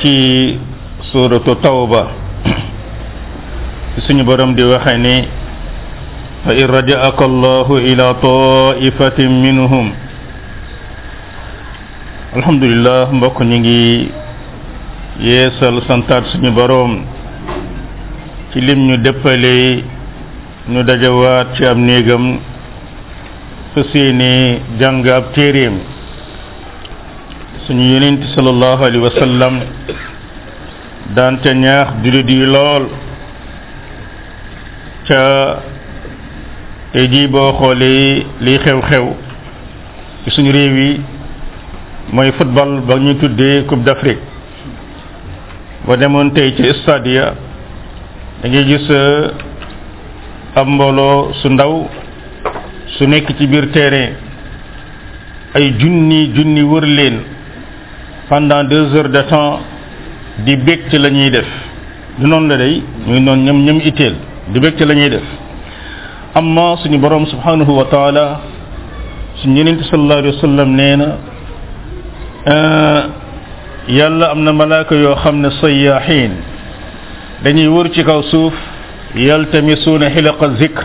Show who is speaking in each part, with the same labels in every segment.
Speaker 1: ci suratu tawba suñu borom di waxe ne fa in raja'aka allahu ila taifatin minhum alhamdulillah mbokk ñi ngi yeesal santaat suñu borom ci lim ñu dëppale ñu dajawaat ci am néegam fa seeni jàng ab téeréem suñu yonent sallallahu alayhi wa sallam daan ca ñaax jullit yi lool ca tey jii boo xoolee liy xew-xew ci suñu réew yi mooy football ba ñu tuddee coupe d'Afrique ba demoon tey ci stade ya da ngay gis am mbooloo su ndaw su nekk ci biir terrain ay junni junni wër leen pendant deux heures de temps di bég ci la ñuy def du noonu la day muy noonu ñoom ñoom itteel di bég ci la ñuy def amma suñu borom subhanahu wa taala suñu yenente sallallahu alayhi wa sallam nee na yàlla am na malaaka yoo xam ne sayaaxiin dañuy wër ci kaw suuf yaltamisuuna xilaqa zikr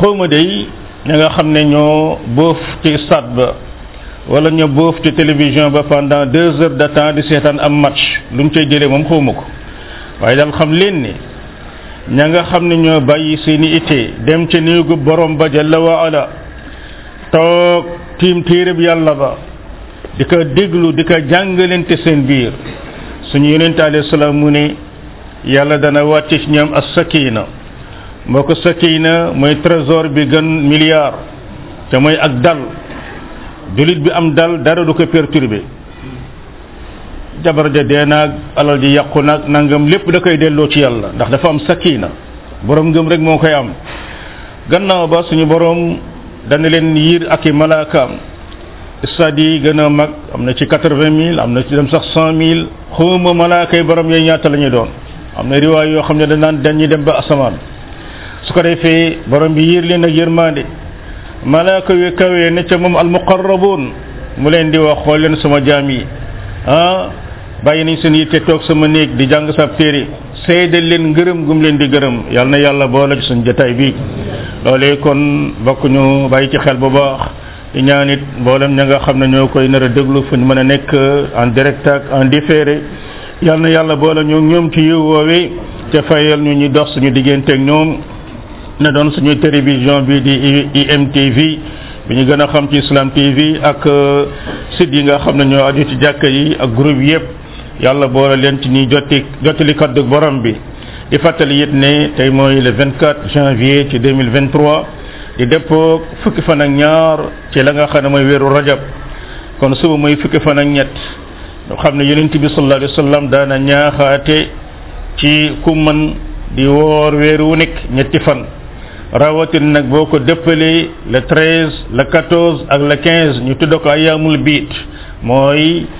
Speaker 1: xawma day ña nga xam ne ñoo boof ci stade ba wala ñoo boof ci télévision ba pendant deux heures de temps di seetaan am match lu mu cay jëlee moom xawma ko waaye daal xam leen ni ña nga xam ne ñoo bàyyi seeni ittee dem ca néegu borom ba jalla wa ala toog tiim téereb yàlla ba di ko déglu di ko jàngalante seen biir suñu yonente alayhi salaam mu ne yàlla dana wàcce ci ñoom as sakina moo ko sakina mooy trésor bi gën milliard te mooy ak dal julit bi am dal dara du ko perturbé jabar ja dee naag alal ji yàqu naag nangam lépp da koy delloo ci yàlla ndax dafa am sakina borom ngëm rek moo koy am gannaaw ba suñu borom dana leen yiir ak i malaakaam stade yi gën a mag am na ci quatre-vingt mille am na ci dem sax cent mille xawma malaaka yi borom yooyu ñaata la ñuy doon am na riwaay yoo xam ne dañ naan dañuy dem ba asamaan su ko defee borom bi yiir leen ak yërmande malaaka yu kawee ne ca moom almuqarrabuun mu leen di wax xool leen sama jaam yi ah bàyyi nañ seen yitte toog sama néeg di jàng sa téere seedal leen ngërëm gum leen di gërëm yal na yàlla boole ci suñ jotaay bi loolee kon bokk ñu bàyyi ci xel bu baax di ñaan it mboolem ña nga xam ne ñoo koy nar a déglu fu ñu mën a nekk en direct ak en différé yal na yàlla boole ñoo ñoom ci yiw woowee te fayal ñu ñi dox suñu digganteeg ñoom na doon suñu télévision bi di IMTV bi ñu gën a xam ci Islam TV ak site yi nga xam ne ñoo aju ci jàkka yi ak groupe yépp yàlla boole leen ci ñuy jotti jottali kaddu borom bi di fàttali it ne tey mooy le 24 janvier ci 2023 di dëppoo fukki fan ak ñaar ci la nga xam ne mooy weeru rajab kon suba mooy fukki fan ak ñett ñu xam ne yonent bi sallallahu alayhi wa sallam daana ñaaxaate ci ku mën di woor weeru wu nekk ñetti fan rawatin nag boo ko dëppalee le 13 le 14 ak le 15 ñu tudd ko ayaamul biit mooy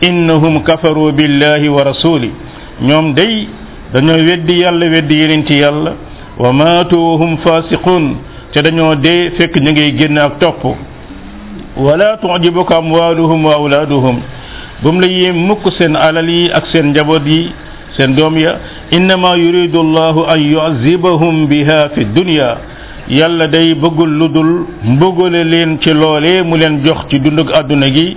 Speaker 1: innahum kafaru billahi wa rasuli ñoom day dañoo weddi yàlla weddi yeneen ci yàlla wa maatu wa hum fasiqun te dañoo dee fekk ñu ngay génn ak topp wala tujibuka amwaluhum wa awlaaduhum bu mu la yéem mukk seen alal yi ak seen njaboot yi seen doom ya innama yuridu allahu an yuazibahum biha fi dunya yàlla day bëggul lu dul mbugale leen ci loolee mu leen jox ci dundug àdduna gi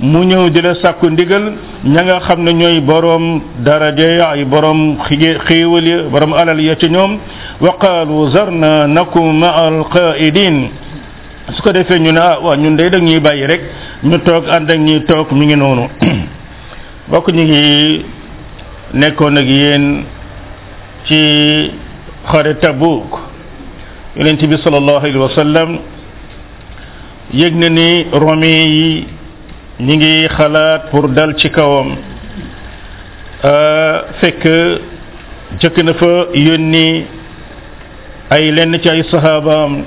Speaker 1: mu ñëw di la sàkku ndigal ña nga xam ne ñooy boroom daraja ya ay boroom xige xéewal ya boroom alal ya ci ñoom wa qaalu zarna nakum ma alqaidin su ko defee ñu ne ah waa ñun day dag ñuy bàyyi rek ñu toog ànd ak ñuy toog mi ngi noonu bokk ñu ngi nekkoon ak yéen ci xare Tabuk yonent bi sallallahu alayhi wa sallam yëg na ni romain yi ñi ngi xalaat pour dal ci kawam fekk jëkk na fa yónni ay lenn ci ay sahabaam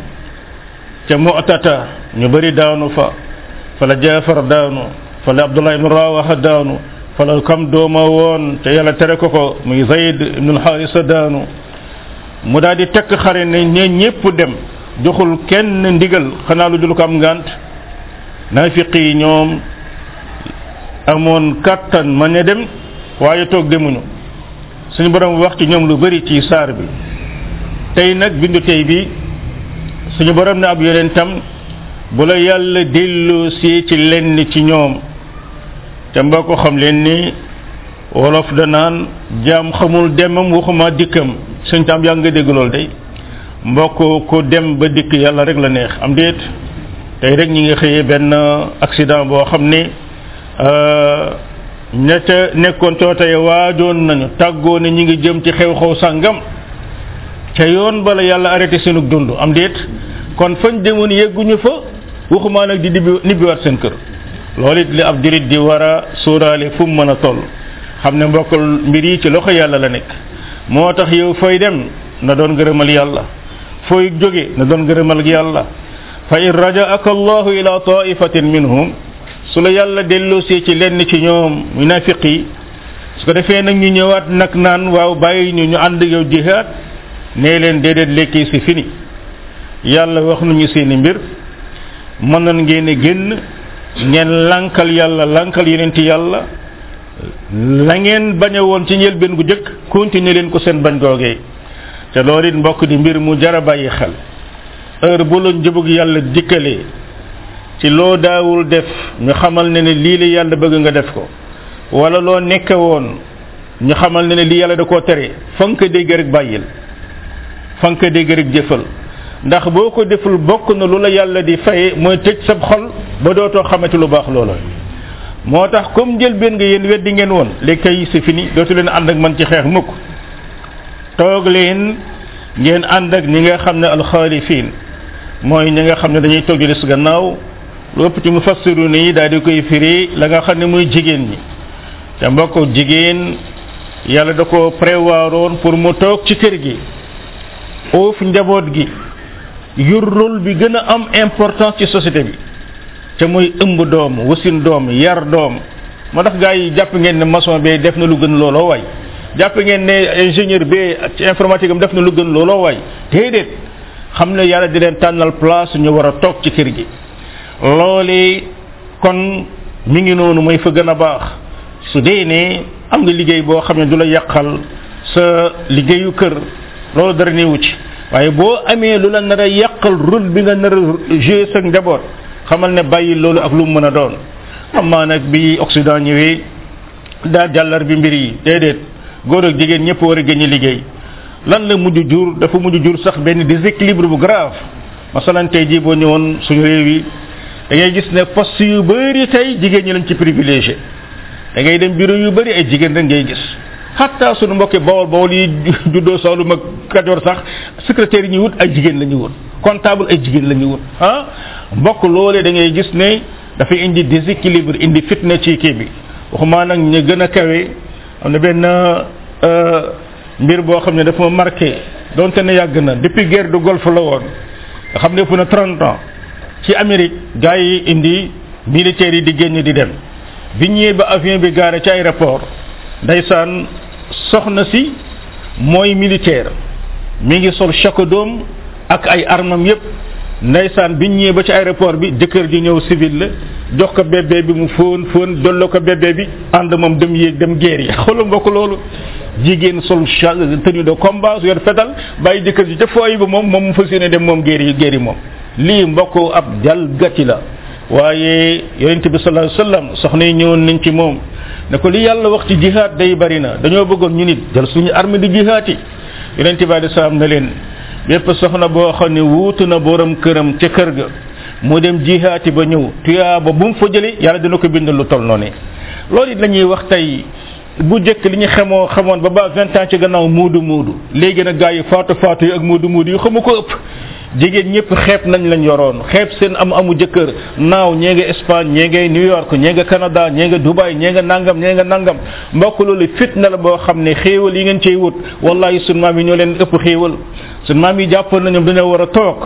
Speaker 1: ca mu'tata ñu bari daanu fa fa la jaafar daanu fa la abdullah ibn rawaha daanu fa la kam dooma woon te yàlla tere ko ko muy zayd ibn al harisa daanu mu daal di tekk xare ne ñe ñépp dem joxul kenn ndigal xanaa lu dul ko am ngant naafiq yi ñoom amoon kàttan ma ne dem waaye toog demuñu suñu borom wax ci ñoom lu bari ci saar bi tey nag bindu tey bi suñu borom ne ab yonentam bu la yàlla delloo si ci lenn ci ñoom te mboo ko xam leen ni wolof da naan jaam xamul demam waxuma dikkam sëñ tam yaa nga dégg loolu day mbokk ku dem ba dikk yàlla rek la neex am déet tey rek ñi nga xëyee benn accident boo xam ne ña ca nekkoon coota ya waajoon nañu tàggoo ne ñi ngi jëm ci xew-xew sàngam ca yoon bala yàlla arrêté seenug dund am déet kon fañ demoon yegguñu fa waxumaa nag di nibbi nibbiwaat seen kër loolu it li ab jurit di war a sóoraale fu mu mën a toll xam ne mbokk mbir yi ci loxo yàlla la nekk moo tax yow fooy dem na doon gërëmal yàlla fooy jóge na doon gërëmal ak yàlla fa in rajaaka allahu ila taifatin minhum su la yàlla delloosee ci lenn ci ñoom munafiq yi su ko defee nag ñu ñëwaat nag naan waaw bàyyi ñu ñu ànd yow jihaad nee leen déedéet léegi si fini yàlla wax nañu seeni mbir mën nañ ngeen a génn ngeen lankal yàlla lankal yonent yàlla la ngeen bañe woon ci njëlbeen gu jëkk continuer leen ko seen bañ googee te loolu it mbokk di mbir mu jara bàyyi xel heure bu la njubug yàlla dikkalee ci loo daawul def ñu xamal ne ne lii la yàlla bëgg nga def ko wala loo nekke woon ñu xamal ne ne li yàlla da koo tere fa nga ko dégg rek bàyyil fa nga ko dégg rek jëfal ndax boo ko deful bokk na lu la yàlla di faye mooy tëj sab xol ba dootoo xamati lu baax loola moo tax comme jël benn nga yéen weddi ngeen woon léegi kay c'est fini dootu leen ànd ak man ci xeex mukk toog leen ngeen ànd ak ñi nga xam ne alxaalifin mooy ñi nga xam ne dañuy toog di des gannaaw lu ëpp ci mu fassiru nii daal di koy firi la nga xam ne muy jigéen ñi te mbokk jigéen yàlla da ko prévoiroon pour mu toog ci kër gi uuf njaboot gi yor rôle bi gën a am importance ci société bi te mooy ëmb doom wasin doom yar doom moo tax gars yi jàpp ngeen ne maçon bee def na lu gën looloo waay jàpp ngeen ne ingénieur bee ci informatique am def na lu gën looloo waay déedéet xam ne yàlla di leen tànnal place ñu war a toog ci kër gi loole kon mi ngi noonu mooy fa gën a baax su dee ne am nga liggéey boo xam ne du la yàqal sa liggéeyu kër loolu dara néewu ci waaye boo amee lu la nar a yàqal rôle bi nga nar a jouer sa njaboot xamal ne bàyyi loolu ak lu mu mën a doon amaa nag bi Occident ñëwee daa jàllar bi mbir yi déedéet góor ak jigéen ñëpp war a gën a liggéey lan la mujj jur dafa mujj jur sax benn déséquilibre bu grave masalan tey jii boo ñëwoon suñu réew yi da ngay gis ne poste yu bëri tey jigéen ñi lañ ci privilégié da ngay dem bureau yu bëri ay jigéen rek ngay gis xatta suñu mbokki bawol bawol yi juddoo soolu mag kajoor sax secrétaire yi ñuy wut ay jigéen la ñuy wut comptable ay jigéen la ñuy wut ah mbokk loolee da ngay gis ne dafay indi déséquilibre indi fitna ci kii bi waxumaa nag ñu gën a kawe am na benn mbir boo xam ne dafa ma marqué donte ne yàgg na depuis guerre du golfe la woon nga xam ne ëpp na 30 ans ci Amérique gars yi indi militaires yi di génn di dem bi ñëwee ba avion bi gaare ci aéroport ndeysaan soxna si mooy militaire mi ngi sol chapeau d'homme ak ay armam yépp ndaysaan biñ ñëwee ba ci aéroport bi jëkkër ji ñëw civil la jox ko bébé bi mu fóon fóon dolloo ko bébé bi ànd moom dem yéeg dem géer yi xoolal mbokk loolu jigéen sol cha tenue de combat su yor fetal bàyyi jëkkër ji ca fooy ba moom moom mu fas yéene dem moom géer yi géer yi moom lii mbokk ab jalgati la waaye yonente bi sallallahu alayhi wasallam soxna yi ñëwoon nañ ci moom ne ko li yàlla wax ci jihaad day bari na dañoo bëggoon ñu nit jël suñu arme di jihaati yonent bi alei salaam ne leen bépp soxna boo xam ne wuutu na borom këram ca kër ga mu dem jihaati ba ñëw tuyaa ba bu mu fa jëli yàlla dina ko bindal lu toll noonu loolu it la ñuy wax tey bu njëkk li ñu xamoo xamoon ba ba vingt ans ci gannaaw muudu muudu léegi nag gaa yi faatu faatu yi ak muudu muudu yi xamu ko ëpp jigéen ñëpp xeeb nañ lañ yoroon xeeb seen am amu jëkkër naaw ñee nga Espagne ñee ngay New York ñee nga Canada ñee nga Dubai ñee nga nangam ñee nga nangam mbokk loolu fitna la boo xam ne xéewal yi ngeen cey wut wallahi sun maam yi ñoo leen ëpp xéewal sun maam yi jàppoon na ñoom dañoo war a toog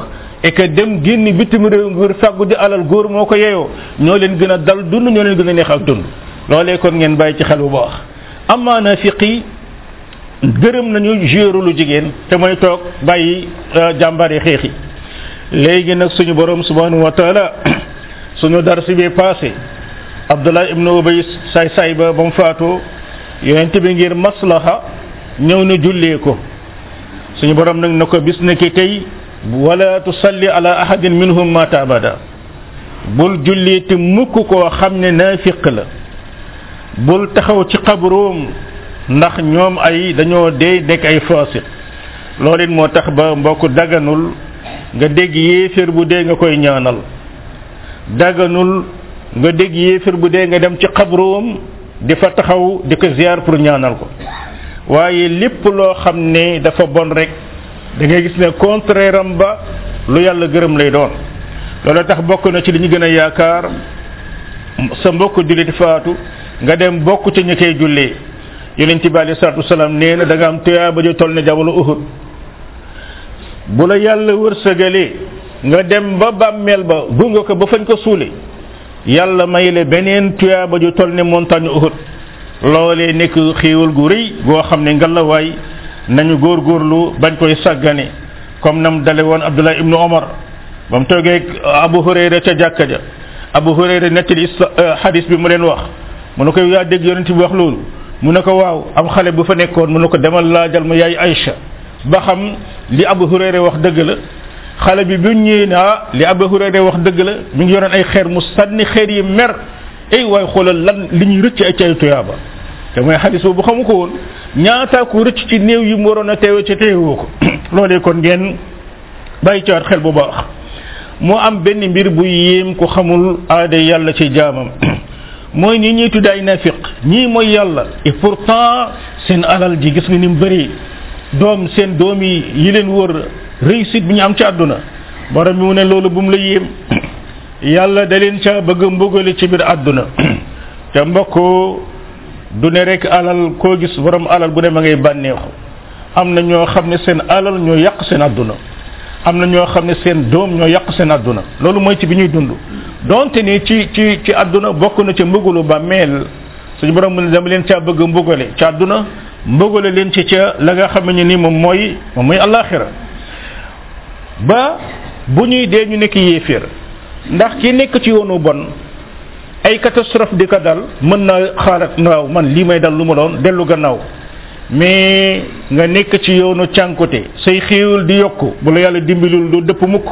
Speaker 1: et que dem génn bitim réew ngir fàggu di alal góor moo ko yeyoo ñoo leen gën a dal dund ñoo leen gën a neex ak dund loolee kon ngeen bàyyi ci xel bu baax amaana fiqi gërëm nañu géeru lu jigéen te mooy toog bàyyi jàmbari xeexi léegi nag suñu borom subhanahu wa taala suñu dars bi passé abdullah ibnu ubay say say ba ba mu faatoo yonent bi ngir maslaha ñëw na jullee ko suñu borom nag na ko bis na ki tey wala tusalli ala ahadin minhum mata abada bul julleeti mukk koo xam ne naafiq la bul taxaw ci xabroom ndax ñoom ay dañoo dee nekk ay fasit loolu it moo tax ba mbokk daganul nga dégg yéeféer bu dee nga koy ñaanal daganul nga dégg yéeféer bu dee nga dem ci xabroom di fa taxaw di ko ziar pour ñaanal ko waaye lépp loo xam ne dafa bon rek da ngay gis ne contraire am ba lu yàlla gërëm lay doon loolu tax bokk na ci li ñu gën a yaakaar sa mbokk jullit faatu nga dem bokk ca ña koy jullee yonent bi alei salatu wasalaam nee na da nga am tuyaaba ju toll ne jabalu uhud bu la yàlla wërsëgalee nga dem ba bàmmeel ba gunga ko ba fañ ko suule yàlla may le beneen tuyaaba ju toll ne montagne uhud loolee nekk xéewal gu rëy goo xam ne ngalawaay nañu góorgóorlu bañ koy sàggane comme nam dale woon abdullah ibnu omar ba mu toogee abu hurayra ca jàkka ja abu hurayra nettali hadis bi mu leen wax mu ne ko yaa dégg yonent bi wax loolu mu ne ko waaw am xale bu fa nekkoon mu ne ko demal laajal ma yaay aïcha ba xam li Abu Hurayra wax dëgg la xale bi bu ñëwee ne ah li Abu Hurayra wax dëgg la mi ngi yoroon ay xeer mu sànni xeer yi mer ay waay xoolal lan li ñuy rëcc ay cay tuyaaba te mooy xadis boobu xamu ko woon ñaata ko rëcc ci néew yi mu waroon a teewe ca teewoo ko loolee kon ngeen bàyyi caat xel bu baax moo am benn mbir bu yéem ko xamul aada yàlla ci jaamam mooy ñi ñuy tudd ay nafiq ñii mooy yàlla et pourtant seen alal ji gis nga ni mu bëri doom seen doom yi yi leen wër réussite bi ñu am ci àdduna borom bi mu ne loolu bu mu la yéem yàlla da leen ca bëgg mbugale ci biir àdduna te mbokk du ne rek alal koo gis borom alal bu ne ma ngay bànneexu am na ñoo xam ne seen alal ñoo yàq seen àdduna am na ñoo xam ne seen doom ñoo yàq seen àdduna loolu mooy ci bi ñuy dund donte ni ci ci ci àdduna bokk na ca mbugalu ba meel suñu borom mu ne dama leen caa bëgg a mbugale ci àdduna mbugale leen ci ca la nga xam ne ni moom mooy moom mooy alaxira ba bu ñuy dee ñu nekk yéeféer ndax ki nekk ci yoonu bon ay catastrophe di ko dal mën na xaalat waaw man lii may dal lu ma doon dellu gannaaw mais nga nekk ci yoonu cànkute say xéewal di yokk bu la yàlla dimbilul du dëpp mukk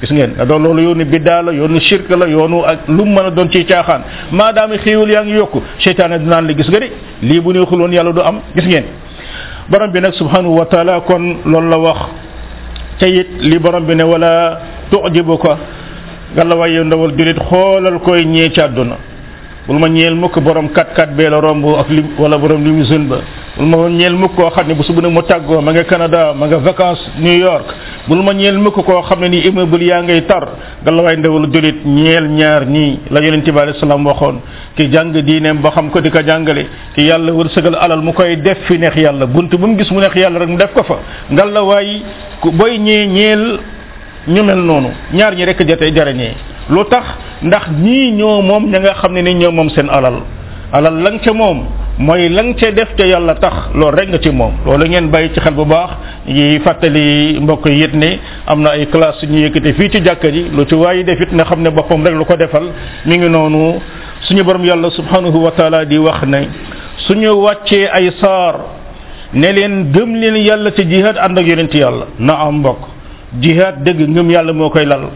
Speaker 1: gis ngeen da doon loolu yoonu biddaa la yoonu shirk la yoonu ak lu mu mën a doon ci caaxaan maadaama xéewal yaa ngi yokk seytaane dinaan la gis nga de lii bu neexul woon yàlla du am gis ngeen borom bi nag subhanahu wa taala kon loolu la wax ca it li borom bi ne wala tujibu ko ngalla waay yow ndawal julit xoolal koy ñee ci àdduna bul ma ñeel mukk borom kat kat bee la romb ak lim wala borom limousine ba bul ma ñeel mukk koo xam ne bu suba nag mu tàggoo ma nga Canada ma nga vacances New York bul ma ñeel mukk koo xam ne ni immeuble yaa ngay tar ngalla waay ndawal julit ñeel ñaar ñii la yonente bi alayhi salaam waxoon ki jàng diineem ba xam ko di ko jàngale ki yàlla wërsëgal alal mu koy def fi neex yàlla bunt bu mu gis mu neex yàlla rek mu def ko fa ngal la waay ku booy ñee ñeel ñu mel noonu ñaar ñi rek jotee jarañee lu tax ndax ñii ñoo moom ña nga xam ne ni ñoo moom seen alal alal la nga ca moom mooy la nga ca def ca yàlla tax loolu rek nga ci moom loolu ngeen bàyyi ci xel bu baax yi fàttali mbokk yi it ne am na ay classe ñu yëkkati fii ci jàkka ji lu ci waayi def it nga xam ne boppam rek lu ko defal mi ngi noonu suñu borom yàlla subhanahu wa taala di wax ne suñu wàccee ay saar ne leen gëm leen yàlla ci jihaad ànd ak yonent yàlla na am mbokk jihaad dëgg ngëm yàlla moo koy lal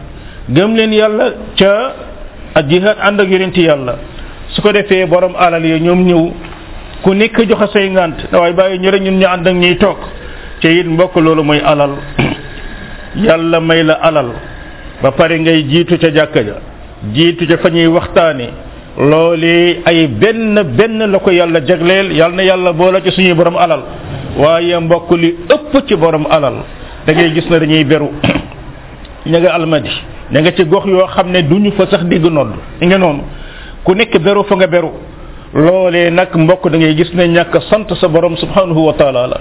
Speaker 1: gëm leen yàlla ca ak jihaad ànd ak yonent yàlla su ko defee borom alal yi ñoom ñëw ku nekk joxe say ngant waaye bàyyi ñu rek ñun ñu ànd ak ñuy toog ca it mbokk loolu mooy alal yàlla may la alal ba pare ngay jiitu ca jàkka ja jiitu ca fa ñuy waxtaane loolee ay benn benn la ko yàlla jagleel yàlla na yàlla boole ci suñuy borom alal waaye mbokk li ëpp ci borom alal da ngay gis na dañuy beru ña nga almadi ña nga ci gox yoo xam ne duñu fa sax dégg nodd ñi nga noonu ku nekk beru fa nga beru loolee nag mbokk da ngay gis ne ñàkk sant sa borom subhanahu wa taala la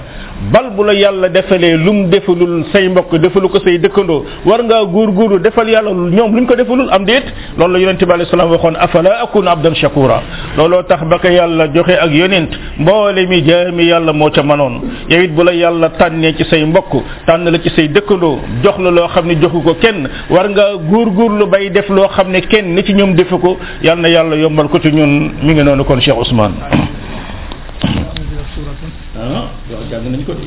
Speaker 1: bal bu la yàlla defalee lum defalul say mbokk defalu ko say dëkkandoo war ngaa góorgóorlu defal yàlla ñoom luñ ko defalul am déet loolu la yonente bi alayhi salaam waxoon afala akun abdan shakura looloo tax ba ko yàlla joxe ak yonent mboole mi jaami yàlla moo ca manoon yow it bu la yàlla tànnee ci say mbokk tànn la ci say dëkkandoo jox la loo xam ne joxu ko kenn war ngaa góorgóorlu bay def loo xam ne kenn ni ci ñoom defu ko yal na yàlla yombal ko ci ñun mi ngi noonu kon Cheikh Ousmane ah yow jàng nañ ko de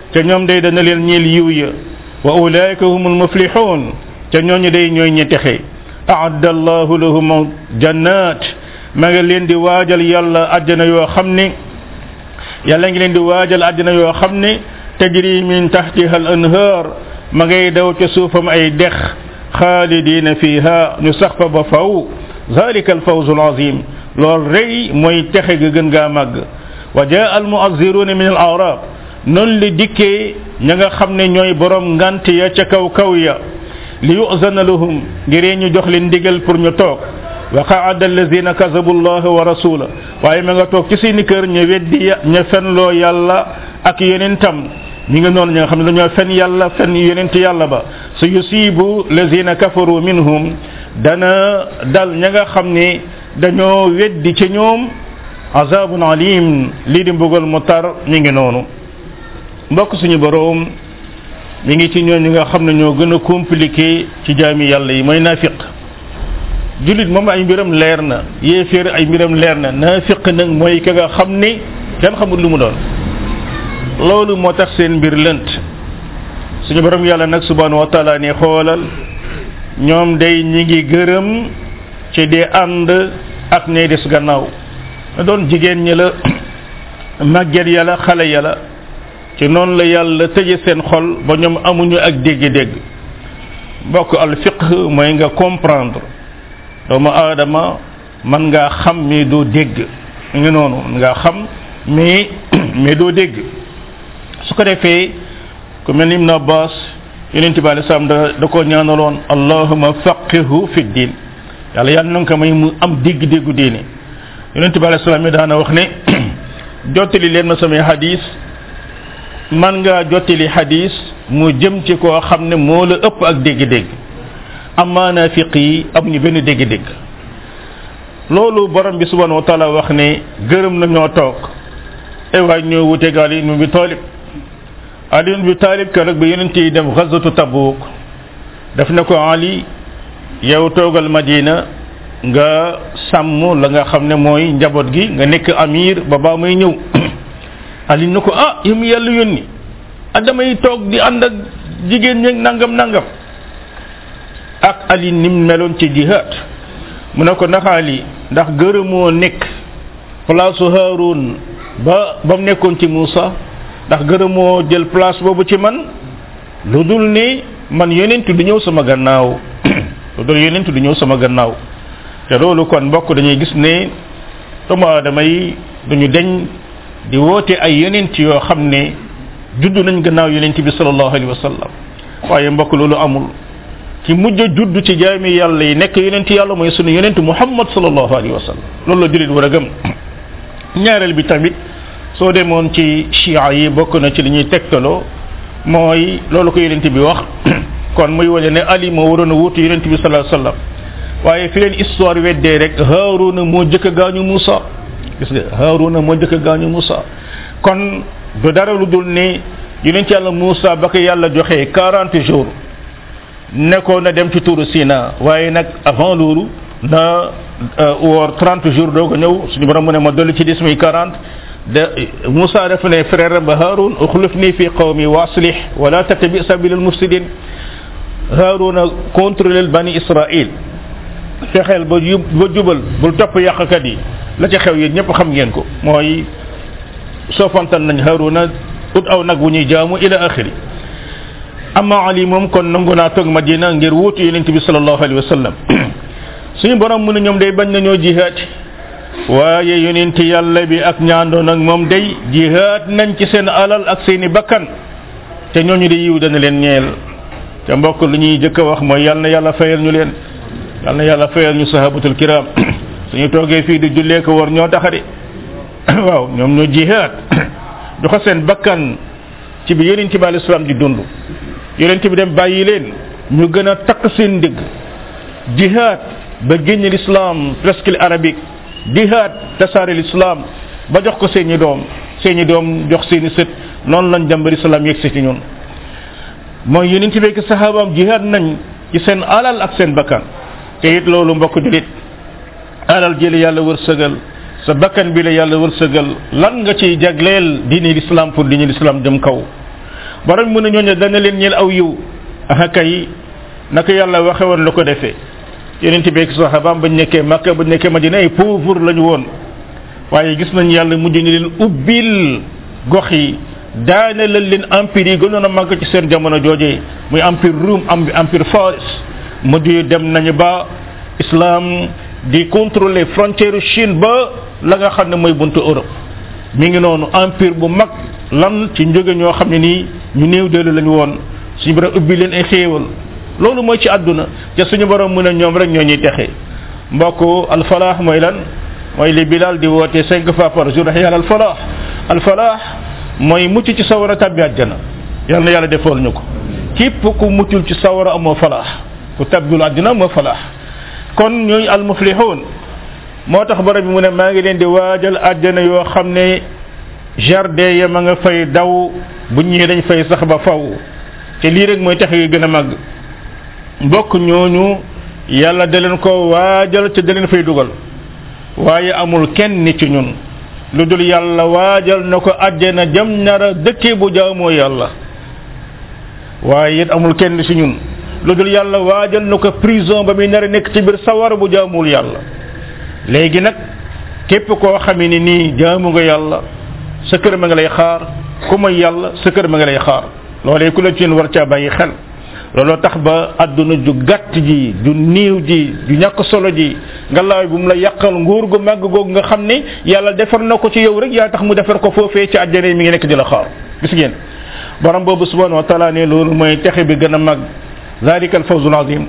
Speaker 1: te ñoom day dana leen ñeel yiw ya wa ulaika humul muflihun te ñooñu day ñooy ñi texe aadda allahu lahum jannat ma nga leen di waajal yàlla àjjana yoo xam ne yàlla ngi leen di waajal àjjana yoo xam ne tajri min tahtiha al anhar ma ngay daw ca suufam ay dex xaalidina fiha ñu sax fa ba faw zalika al fawzu al azim lool rëy mooy texe ga gën gaa màgg wa jaa al muazziruna min al arab noonu la dikkee ña nga xam ne ñooy borom ngant ya ca kaw kaw ya li yuzana lahum ngiree ñu jox leen ndigal pour ñu toog wa qaada alladina kazabu allah wa rasula waaye ma nga toog ci seeni kër ña weddi ya ña fenloo yàlla ak yonentam ñi nga noonu ñi nga xam ne dañoo fen yàlla fen yonent yàlla ba su yusibu lazina kafaru minhum dana dal ña nga xam ne dañoo weddi ci ñoom azabun alim lii di mbugal mu tar mi ngi noonu mbokk suñu boroom mi ngi ci ñoom ñi nga xam ne ñoo gën a compliqué ci jaami yàlla yi mooy naafiq jullit moom ay mbiram leer na yéeféer ay mbiram leer na naafiq nag mooy ka nga xam ni kenn xamul lu mu doon loolu moo tax seen mbir lënt suñu borom yàlla nag subhanahu wa taala ne xoolal ñoom day ñi ngi gërëm ci di ànd ak ñay des gannaaw na doon jigéen ñi la màgget ya la xale ya la ci noonu la yàlla tëje seen xol ba ñoom amuñu ak dégg-dégg bokk al fiqh mooy nga comprendre doomu aadama man ngaa xam mais doo dégg mu ngi noonu man ngaa xam mais mais doo dégg su ko defee ku mel ni Ibn Abbas yonent bi alei salaam da da ko ñaanaloon allahuma faqihu fi diin yàlla yàlla nanga ko may mu am dégg-déggu diine yonent bi alei salaam yi daana wax ne jottali leen ma samay hadis man ngaa jottali hadis mu jëm ci koo xam ne moo la ëpp ak dégg-dégg amma naafiq yi amuñu benn dégg-dégg loolu borom bi subhanahu wa taala wax ne gërëm na ñoo toog ay waay ñoo wutegaal yi nu bi toolib Ali ibn Abi Talib keroog bi yonent yi dem xasatu Tabuk daf ne ko Ali yow toogal Madina nga sàmm la nga xam ne mooy njaboot gi nga nekk amir ba baa may ñëw Ali ne ko ah yow mi yàlla yónni ah damay toog di ànd ak jigéen ñeeg nangam nangam ak ali nim meloon ci jihaad mu ne ko ndax ali ndax gërëmoo nekk place Haarun ba ba mu nekkoon ci Muusa ndax gërëmoo jël place boobu ci man lu dul ni man yonent du ñëw sama gannaaw lu dul yonent du ñëw sama gannaaw te loolu kon mbokk dañuy gis ne doomu aadama yi duñu deñ di woote ay yonent yoo xam ne judd nañ gannaaw yonent bi sallallahu alayhi wa sallam waaye mbokk loolu amul ci mujj a judd ci jaami yàlla yi nekk yonent yàlla mooy sunu yonent muhammad sallallahu alayhi wa sallam loolu la jullit war a gëm ñaareel bi tamit soo demoon ci chia yi bokk na ci li ñuy tegtaloo mooy loolu ko yonent bi wax kon muy wane ne ali moo waroon a wuutu yonent bi sallallahu alayhi wa sallam waaye fi leen histoire weddee rek haaruna moo jëkk a gaañu Moussa gis nga haaruna moo jëkk a gaañu Moussa kon du dara lu dul ne yonent yàlla Moussa ba ko yàlla joxee 40 jours nekkoon na dem ci tuuru Sina waaye nag avant loolu na woor 30 jours doo ko ñëw suñu borom mu ne ma dolli ci dis muy 40 de Moussa dafa ne frère ba Haroun uxlif nii fi qawmi wa aslih wala tattabi sabil al mufsidin Haaruna contrôler bani Israël fexeel ba yub ba jubal bul topp yàqkat yi la ca xew yéen ñëpp xam ngeen ko mooy soofantal nañ Haaruna ut aw nag wu ñuy jaamu ila axiri amma Ali moom kon nangu naa toog Madina ngir wuutu yonent bi sallallahu alayhi wa sallam suñu borom mu ne ñoom day bañ nañoo jihaat waaye yonent yàlla bi ak ñaandoon ak moom day jihaat nañ ci seen alal ak seeni bakkan te ñooñu de yiw dana leen ñeel te mbokk lu ñuy jëkk a wax mooy yal na yàlla fayal ñu leen yal na yàlla fayal ñu sahabatul kiram suñu toogee fii di jullee ko war ñoo taxari waaw ñoom ñoo jihaad joxe seen bakkan ci bi yonent bi alayhi salaam di dund yonent bi dem bàyyi leen ñu gën a takk seen ndigg jihaad ba génn l'islam presque arabique jihaad tasaare lislaam ba jox ko seeni doom seeni doom jox seeni sët noonu lañ dem ba lislaam yegg si ci ñun mooy yonent bi ak saxaabaam jihaad nañ ci seen alal ak seen bakkan te it loolu mbokk julit alal ji la yàlla wërsëgal sa bakkan bi la yàlla wërsëgal lan nga ciy jagleel diine lislaam pour diine lislaam jëm kaw borom mu ne ñooñu dana leen ñeel aw yiw aha kay naka yàlla waxe woon la ko defee yonent bi ak sahabaam bañ nekkee Makka bañ nekkee Madina ay pauvre lañu woon waaye gis nañ yàlla mujj ni leen ubbil gox yi daane la leen empire yi gënoon a màgg ci seen jamono joojee muy empire Rome am empire Faris mujj yi dem nañu ba islam di contrôler frontière Chine ba la nga xam ne mooy buntu Europe mi ngi noonu empire bu mag lan ci njóge ñoo xam ne nii ñu néew doole lañu woon suñu borom ubbi leen ay xéewal loolu mooy ci àdduna ca suñu borom mu ne ñoom rek ñoo ñuy texe mbokk alfalaax mooy lan mooy li bilal di woote cinq fois par jour xiyal alfalaax alfalaax mooy mucc ci sawara tabbi àjjana yal na yàlla defool ñu ko képp ku muccul ci sawara amoo falaax ku tabbul àddina amoo falaax kon ñooy almuflixuun moo tax borom bi mu ne maa ngi leen di waajal àjjana yoo xam ne jardin ya ma nga fay daw bu ñëwee dañ fay sax ba faw te lii rek mooy tax yi gën a màgg mbokk ñooñu yàlla da leen ko waajal te da leen fay dugal waaye amul kenn ci ñun lu dul yàlla waajal na ko àjjana jam nara dëkke bu jaamoo yàlla waaye it amul kenn ci ñun lu dul yàlla waajal na ko prison ba muy nara nekk ci biir sawar bu jaamul yàlla léegi nag képp koo xamee ni nii jaamu nga yàlla sa kër ma nga lay xaar ku may yàlla sa kër ma nga lay xaar loolee ku la ci war caa bàyyi xel looloo tax ba àdduna ju gàtt ji ju néew ji ju ñàkk solo ji nga laay bu mu la yàqal nguur gu màgg googu nga xam ne yàlla defar na ko ci yow rek yaa tax mu defar ko foofee ci àjjana mi ngi nekk di la xaar gis ngeen borom boobu subhanahu wa taala ne loolu mooy texe bi gën a mag zalika alfawzul azim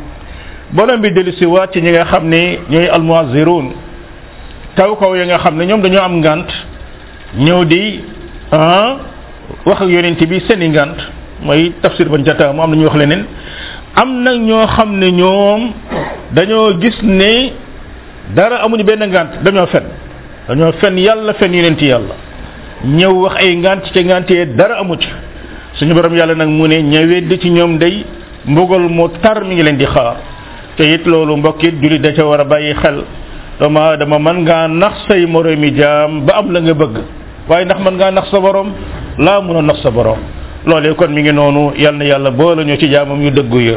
Speaker 1: borom bi dellu si waat ci ñi nga xam ne ñooy almuazirun kaw kaw ya nga xam ne ñoom dañoo am ngant ñëw di ah wax ak yonent bi seen i ngant mooy tafsir ban jata mu am na ñuy wax leneen am na ñoo xam ne ñoom dañoo gis ne dara amuñu benn ngant dañoo fen dañoo fen yàlla fen yonent yàlla ñëw wax ay ngant ca ngant yee dara amu ci suñu borom yàlla nag mu ne ña weddi ci ñoom day mbugal mu tar mi ngi leen di xaar te it loolu mbokk it jullit da ca war a bàyyi xel doomu aadama mën ngaa nax say moroomi jaam ba am la nga bëgg waaye ndax mën ngaa nax sa borom laa mun a nax sa borom loolee kon mi ngi noonu yal na yàlla boole ñu ci jaamam yu dëggu ya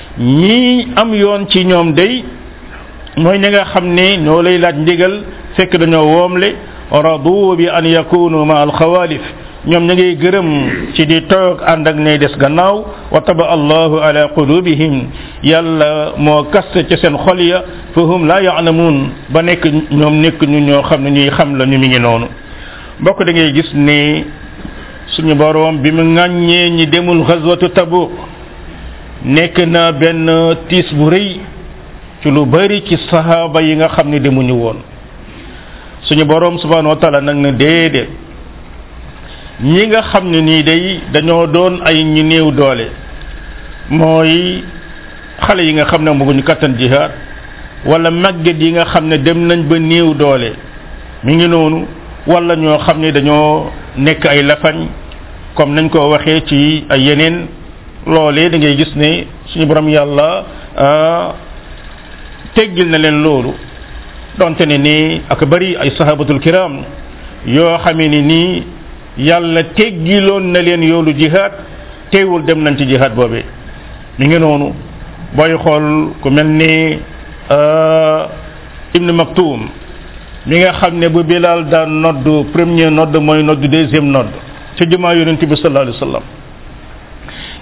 Speaker 1: ñi am yoon ci ñoom day mooy ñi nga xam ne ñoo lay laaj ndigal fekk dañoo woomle radu bi an yakunu ma alxawaalif ñoom ña ngay gërëm ci di toog ànd ak nay des gannaaw wa taba allahu ala qulubihim yàlla moo kaste ci seen xol ya fa hum la yaalamuun ba nekk ñoom nekk ñu ñoo xam ne ñuy xam la ñu mi ngi noonu mbokk da ngay gis ne suñu boroom bi mu ŋàññee ñi demul xaswatu tabuk nekk na benn tiis bu rëy ci lu bari ci sahaaba yi nga xam ne demuñu woon suñu boroom subhanahu wa taala nag ne déedéet ñi nga xam ne nii day dañoo doon ay ñu néew doole mooy xale yi nga xam ne amaguñu kattan jihaad wala màgget yi nga xam ne dem nañ ba néew doole mi ngi noonu wala ñoo xam ne dañoo nekk ay lafañ comme nañ ko waxee ci ay yeneen loolee da ngay gis ne suñu borom yàlla teggil na leen loolu donte ne nii ak bari ay sahabatul kiram yoo xamee ni nii yàlla teggiloon na leen yoolu jihaad teewul dem nañ ci jihaad boobee mi ngi noonu booy xool ku mel ni ibnu maktum mi nga xam ne bu bilal daan nodd premier nodd mooy nodd deuxième nodd ca jumaa yonente bi sallallahu alayhi wa sallam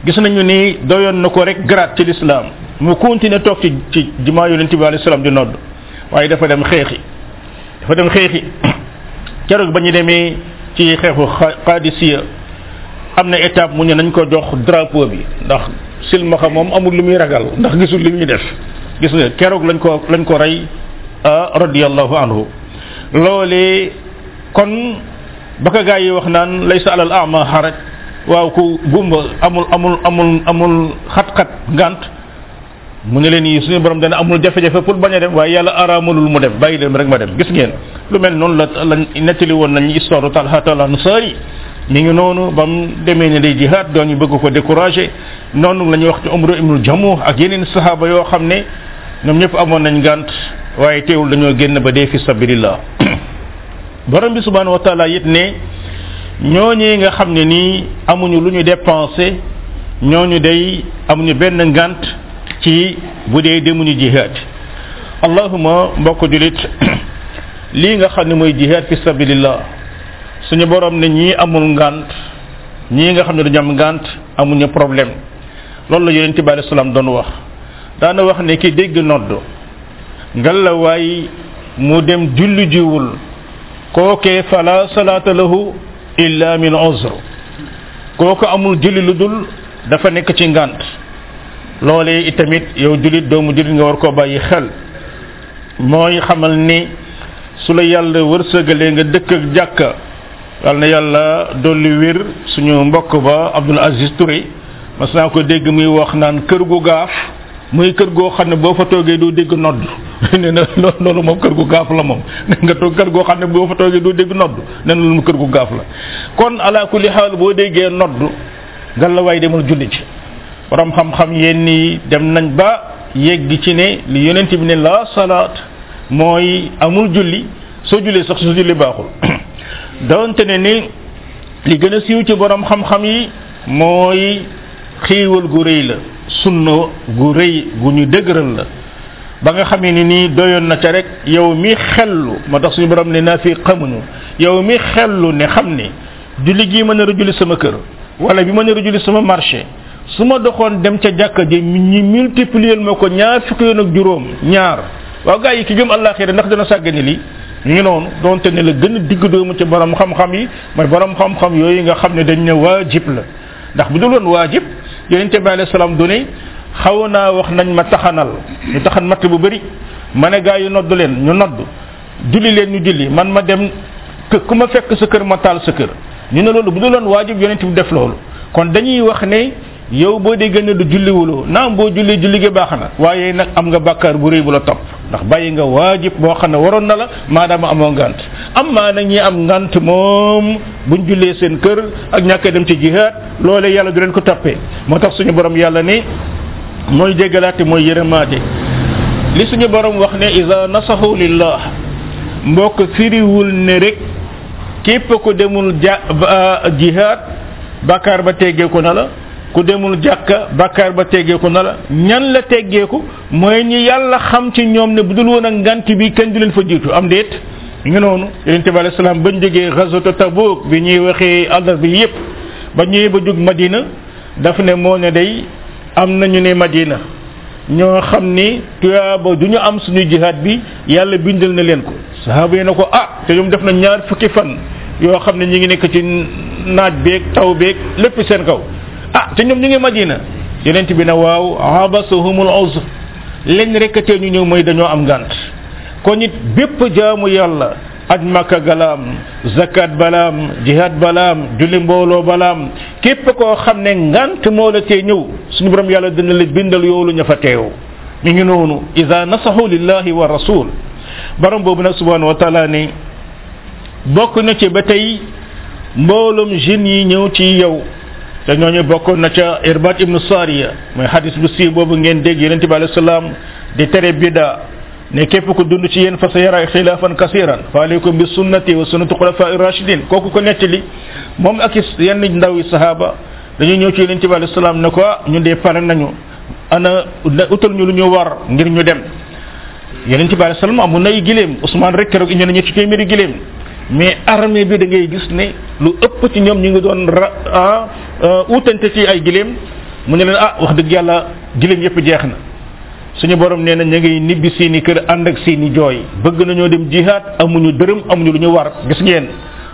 Speaker 1: gis nañu ni doyoon na ko rek grade ci lislaam mu continuer toog ci ci jumaa yonente bi alayhi salaam di nodd waaye dafa dem xeexi dafa dem xeexi keroog ba ñu demee ci xeexu xaadisiya am na étape mu ñu nañ ko jox drapeau bi ndax silmaxa moom amul lu muy ragal ndax gisul li muy def gis nga keroog lañ ko lañ ko rey radiyallahu anhu loolee kon ba ko gaa yi wax naan laysa alal ama xaraj waaw ku gumba amul amul amul amul xat-xat ngant mu ne leen yi suñu borom dana amul jafe-jafe pour bañ a dem waaye yàlla araamalul mu dem bàyyi leen rek ma dem gis ngeen lu mel noonu la la nettali woon nañu histoire Talha Talha Ansari mi ngi noonu ba mu demee ne day jihaad doon ñu bëgg ko découragé noonu la ñuy wax ci Umru ibnul Jamuh ak yeneen sahaaba yoo xam ne ñoom ñëpp amoon nañ ngant waaye teewul dañoo génn ba dee fi sabilillah borom bi subhanahu wa taala it ne ñooñee nga xam ne nii amuñu lu ñu dépensé ñooñu day amuñu benn ngant ci bu dee demuñu jihaad allahuma mbokk julit lii nga xam ne mooy jihaad fi sabilillah suñu borom ne ñii amul ngant ñii nga xam ne dañu am ngant amuñu problème loolu la yonente bi alei salaam doon wax daana wax ne ki dégg nodd ngalawaay mu dem julli jiwul kookee fala salaata lahu illa min uzr kooku amul julli lu dul dafa nekk ci ngant loolee itamit yow jullit doomu jullit nga war koo bàyyi xel mooy xamal ni su la yàlla wërsëgalee nga dëkk ak jàkka yal na yàlla dolli wér suñu mbokk ba Abdoul Aziz Touré mas naa ko dégg muy wax naan kër gu gaaf muy kër goo xam ne boo fa toogee doo dégg nodd nee na loolu moom kër gu gaaf la moom nga toog kër goo xam ne boo fa toogee doo dégg nodd nee na loolu kër gu gaaf la kon ala kulli xaal boo déggee nodd ngal la waay demul julli ci borom xam-xam yenn yi dem nañ ba yegg ci ne li yonent bi ne la salaat mooy amul julli soo jullee sax su julli baaxul doonte ne ni li gën a siiw ci borom xam-xam yi mooy xiiwal gu rëy la sunna gu rëy gu ñu dëgëral la ba nga xamee ni nii doyoon na ca rek yow mi xellu moo tax suñu borom ne naa fi xamuñu yow mi xellu ne xam ne julli gii mën a julli sama kër wala bi mën a julli sama marché su ma doxoon dem ca jàkka ji ñi multiplier ma ko ñaar fukki yoon ak juróom ñaar waaw gaa yi ki jëm àllaaxira ndax dana sàggane lii ñu ngi noonu donte ne la gën a digg doomu ci borom xam-xam yi mooy borom xam-xam yooyu nga xam ne dañ ne waajib la ndax bu dul woon waajib yonente bi alayhi salaam du ne xaw naa wax nañ ma taxanal ñu taxan matt bu bëri ma ne gaa yi nodd leen ñu nodd julli leen ñu julli man ma dem kë ku ma fekk sa kër ma taal sa kër ñu ne loolu bu du loon waajib yonent bi def loolu kon dañuy wax ne yow boo dee gën a du julliwuloo naam boo julli julli gi baax na waaye nag am nga bàkkaar bu rëy bu la topp ndax bàyyi nga waajib boo xam ne waroon na la maadaama amoo ngant am maa nag ñi am ngant moom buñ jullee seen kër ak ñàkk dem ci jihaad loole yàlla du leen ko toppee moo tax suñu borom yàlla ne mooy jéggalaate mooy yërëmaate li suñu borom wax ne isa nasahu lillah mbokk firiwul ne rek képp ku demul ja jihaad bakkaar ba teggeeku na la ku demul jàkka bakkaar ba teggeeku na la ñan la teggeeku mooy ñi yàlla xam ci ñoom ne bu dul woon ak ngant bi kenn du leen fa jiitu am déet nga noonu yonent bi alayhi salaam bañ jógee xasatu Tabuk bi ñuy waxee àllar bi yépp ba ñëwee ba jóg Madina daf ne moo ne day am nañu ne Madina ñoo xam ni tuyaaba du ñu am suñu jihaad bi yàlla bindal na leen ko sahaaba yi na ko ah te ñoom def na ñaar fukki fan yoo xam ne ñu ngi nekk ci naaj beeg taw beeg lépp seen kaw ah te ñoom ñu ngi Madina yonent bi ne waaw abasahumul uzr leen rek tee ñu ñëw mooy dañoo am ngànt kon it bépp jaamu yàlla aj makka galaam zakat balaam jihaad balaam julli mbooloo balaam képp koo xam ne ngant moo la tee ñëw suñu borom yàlla dina la bindal yoolu ña fa teew mi ngi noonu ida nasahu lillahi wa rasul borom boobu nag subhanahu wa taala ne bokk na ci ba tey mboolum jeunes yi ñëw ci yow te ñooñu bokkoon na ca irbat ibnu sariya mooy xadis bu sii boobu ngeen dégg yonente bi alayhi salaam di tere bida ne képp ku dund ci yéen fa sa yara xilaafan kasiran fa aleykum bi sunnati wa sunnati xulafaa rachidin kooku ko nettali moom ak yenn ndaw yi sahaaba dañuy ñëw ci yonent bi alayhi salaam ne ko ah, ñun de pare nañu ana utal ñu lu ñu war ngir ñu dem yonent bi alayhi salaam amoon na ay gileem Ousmane rek keroog indi na ñetti téeméeri gileem mais armée bi da ngay gis ne lu ëpp ci ñoom ñu ngi doon ra ah, ah, utante ci ay gileem mu ne leen ah wax dëgg yàlla gileem yëpp jeex na suñu borom nee na ña ngay nibbi seeni kër ànd ak seeni jooy bëgg nañoo dem jihaad amuñu dërëm amuñu lu ñu war gis ngeen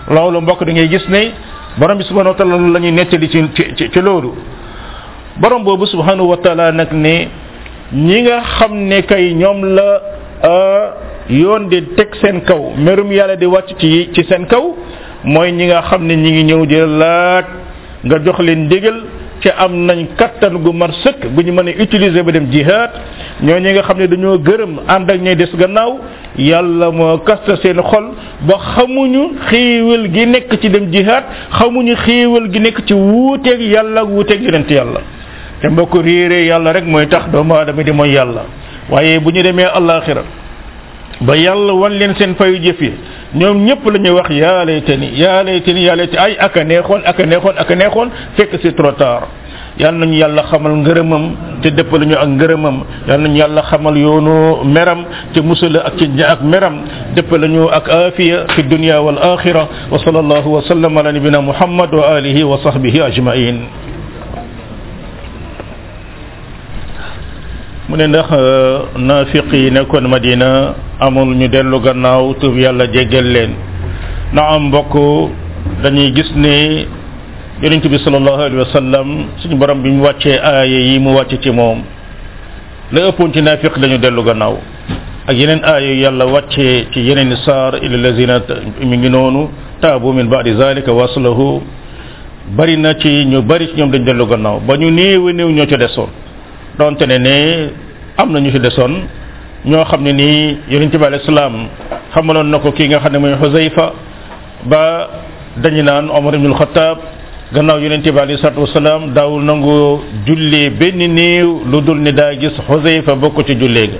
Speaker 1: loolu mbokk da ngay gis ne borom bi subhanahu wa taala la ñuy nettali ci ci ci loolu borom boobu subhanahu wa taala nag ne ñi nga xam ne kay ñoom la yoon di teg seen kaw merum yàlla di wàcc ci ci seen kaw mooy ñi nga xam ne ñi ngi ñëw di laaj nga jox leen ndigal ca am nañ kattan gu mar sëkk gu ñu mën a utiliser ba dem jihaad ñoo ñi nga xam ne dañoo gërëm ànd ak ñay des gannaaw yàlla moo kasta seen xol ba xamuñu xéewal gi nekk ci dem jihaad xamuñu xéewal gi nekk ci wuuteeg yàlla ak wuuteeg yonent yàlla te mbokk réeree yàlla rek mooy tax doomu aadama di mooy yàlla waaye bu ñu demee àllaaxira ba yàlla wan leen seen fayu jëf yi ñoom ñëpp la ñuy wax yaa laytani yaa laytani yaa laytani ay ak a neexoon ak a neexoon ak a neexoon fekk c'est trop tard yal nañu yàlla xamal ngërëmam te dëppale ñu ak ngërëmam yal nañu yàlla xamal yoonu meram te musala ak ci ak meram dëppale ñu ak afiya fi dunya wal axira wa sallallahu wa sallam ala nabina muhammad wa alihi wa sahbihi ajmain mu ne ndax naafiq yi nekkoon madina amul ñu dellu gannaaw tuub yàlla jéggal leen na am mbokk dañuy gis ne yonent bi sallallahu alayhi wa sallam suñu borom bi mu wàccee aaya yi mu wàcce ci moom la ëppoon ci naafiq dañu dellu gannaaw ak yeneen aaya yàlla wàccee ci yeneen saar ila lazina mi ngi noonu taabu min baadi zalika waslahu bari na ci ñu bari ci ñoom dañ dellu gannaaw ba ñu néew néew ñoo ci desoon donte ne ne am na ñu ci desoon ñoo xam ne nii yonente bi alayhi salaam xamaloon na ko kii nga xam ne mooy Xusayfa ba dañu naan Omar ibnul Xataab gannaaw yonente bi alayhi salaatu wasalaam daawul nangu jullee benn néew lu dul ni daa gis Xusayfa bokk ci jullee ga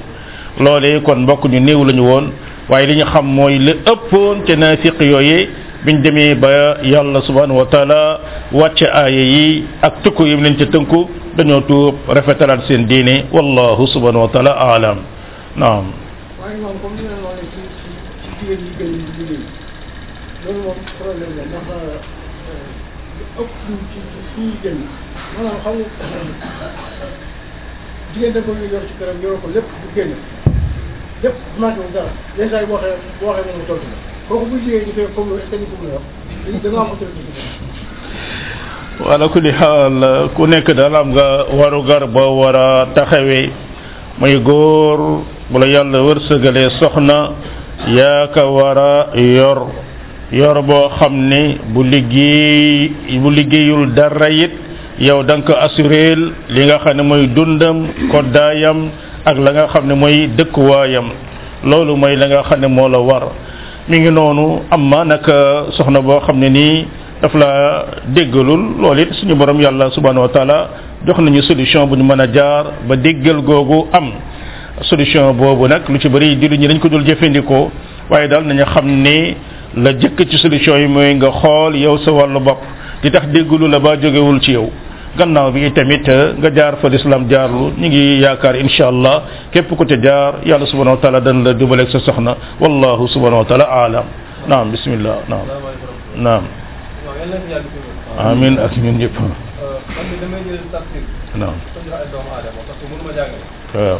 Speaker 1: loolee kon mbokk ñu néew lañu woon waaye li ñu xam mooy li ëppoon ca naafiq yooyee biñ demee ba yàlla subhanahu wa taala wàcce aaya yi ak tëkku yi leen ca tënku dañoo tuub rafetalaat seen diine wallahu subhanahu wa taala aalam naam
Speaker 2: waaye moom comme ni nga waxee ci ci jigéen ñi gën di liggéey loolu moom problème la ndax ëpp ci ci ñuy gën maanaam xam nga jigéen da ko yor ci këram yoroo ko lépp du génn lépp manqué wu dara yenn saa yi boo waxee boo waxee moom mu tontu la kooku buy liggéey ñu koy comme loolu est-ce que ñu ko mën a wax da nga am autorité ci moom.
Speaker 1: wala ku di xaal ku nekk daal am nga warugar boo war a taxawee muy góor bu la yàlla wërsëgalee soxna yaa ka war a yor yor boo xam ne bu liggéey bu liggéeyul dara it yow da nga ko assuréel li nga xam ne mooy dundam koddaayam ak la nga xam ne mooy dëkkuwaayam loolu mooy la nga xam ne moo la war mi ngi noonu am ma nag soxna boo xam ne nii daf la déggalul loolu it suñu borom yàlla subhanahu wa taala jox nañu solution bu ñu mën a jaar ba déggal googu am solution boobu nag lu ci bëri jullit ñi dañ ko dul jëfandikoo waaye daal nañu xam ne la jëkk ci solution yi mooy nga xool yow sa wàllu bopp di tax déggulu la ba jógewul ci yow gannaaw bi tamit nga jaar fa l'islam jaarlu ñu ngi yaakaar insha allah képp ku te jaar yàlla subhanahu wa taala dan la jubaleeg sa soxna wallahu subhanahu wa taala alam naam bismillah naam naam amin ak ñun ñëpp naam waaw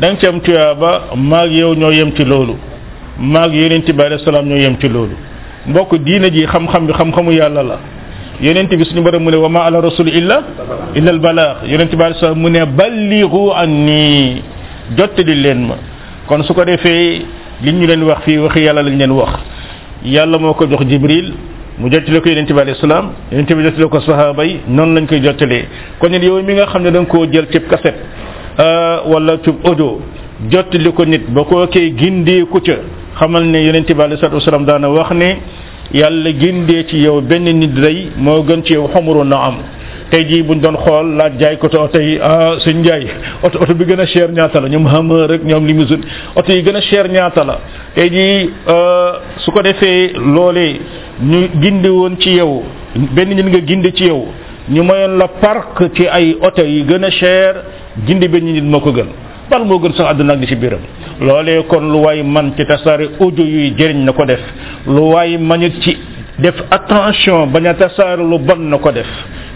Speaker 3: da nga ci am
Speaker 1: tuyaaba maag yow ñoo yem ci loolu maag yonent bi alayhi salaam ñoo yem ci loolu mbokk diine ji xam-xam bi xam-xamu yàlla la yonent bi suñu borom mu ne wa ma ala rasul illa illa al balaax yonent bi alayhi salaam mu ne balligu anni jottali leen ma kon su ko defee li ñu leen wax fii waxi yàlla lañ leen wax yàlla moo ko jox jibril mu jottale ko yonente bi alayhi salaam yonente bi jottale ko sahaaba yi noonu lañ koy jottalee kon it yow mi nga xam ne da nga koo jël cib kaset wala cib audio jottali ko nit ba koo kee gindee ku ca xamal ne yonent bi alei salatu wasalaam daana wax ne yàlla gindee ci yow benn nit rey moo gën ci yow xamuru na am tey jii buñ doon xool laaj jaay ko oto yi ah suñ njaay oto oto bi gën a cher ñaata la ñoom Hummer rek ñoom limousine oto yi gën a cher ñaata la tey jii su ko defee loolee ñu gindi woon ci yow benn nit nga gindi ci yow ñu mayoon la parc ci ay oto yi gën a cher jindi benn nit moo ko gën bal moo gën sax àdduna ak li ci biiram loolee kon lu waay man ci tasaare audio yuy jëriñ na ko def lu waay manit ci def attention bañ a tasaare lu bon na ko def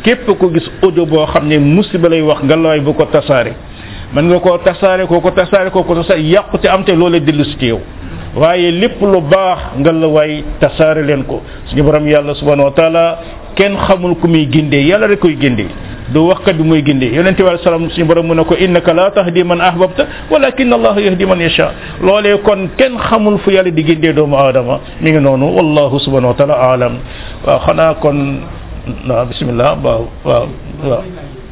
Speaker 1: képp ko gis audio boo xam ne musiba lay wax nga laay bu ko tasaare mën nga koo tasaare koo ko tasaare koo ko tasaare yàqu te am te loolee dellu si teew waaye lépp lu baax nga la waay tasaare leen ko suñu borom yàlla subhanahu wa taala kenn xamul ku muy gindee yàlla rek koy gindee du waxkat bi muy gindee yonente bi salaam suñu borom mu ne ko innaka la tahdi man ahbabta walakin allah yahdi man yasha loolee kon kenn xamul fu yàlla di gindee doomu aadama mi ngi noonu wallahu subhanahu wa taala alam waaw xanaa kon waaw bismillah waaw waaw waaw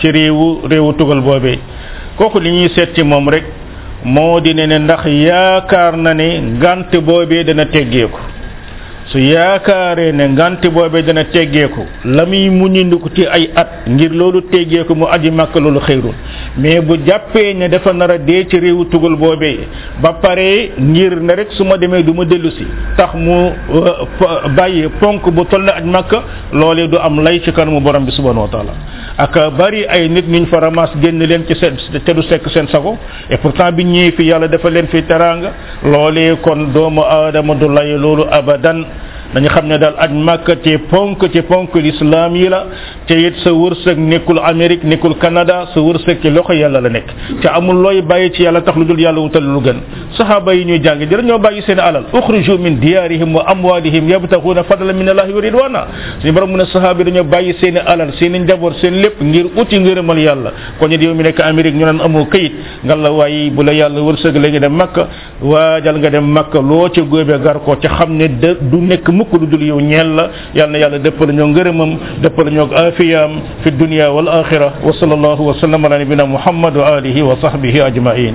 Speaker 4: ci
Speaker 1: réewu réewu tugal boobee kooku li ñuy seet ci moom rek moo di ne ne ndax yaakaar na ne ngant boobee dana teggeeku su yaakaaree ne ngant boobee dana teggeeku la muy muñindiku ci ay at ngir loolu teggeeku mu aji màkk loolu xëyrul mais bu jàppee ne dafa nar a dee ci réewu tugal boobee ba pare ngir ne rek su ma demee du ma dellu si tax mu bàyyi ponk bu toll na aj màkk loolee du am lay ci kanamu borom bi subhanahu wa taala ak bari ay nit ñu fa ramas génn leen ci seen te du sekk seen sago et pourtant bi ñëwee fi yàlla dafa leen fi teraanga loolee kon doomu aadama du lay loolu abadan dañu xam ne daal aj màkk ci ponk ci ponk lislaam yi la te it sa wërsëg nekkul Amérique nekkul Canada sa wërsëg ci loxo yàlla la nekk te amul looy bàyyi ci yàlla tax lu dul yàlla wutal lu gën saxaaba yi ñuy jàng di dañoo bàyyi seen alal uxriju min diyaarihim wa amwalihim yabtaxuuna fadlan min allahi wa ridwana suñu borom mu ne saxaaba yi dañoo bàyyi seen alal seen njaboot seen lépp ngir uti ngërëmal yàlla kon it yow mi nekk Amérique ñu naan amoo këyit nga la waaye bu la yàlla wërsëg la nga dem Makka waajal nga dem makka loo ca góobe gar ko ca xam ne de du nekk mukk lu dul yow ñeel la yal na yàlla dëppale ñoo ngërëmam dëppale ñoo afiyaam fi dunia wal axira wa sallallahu wa sallam ala nabina muhammad wa alihi wa sahbihi ajmain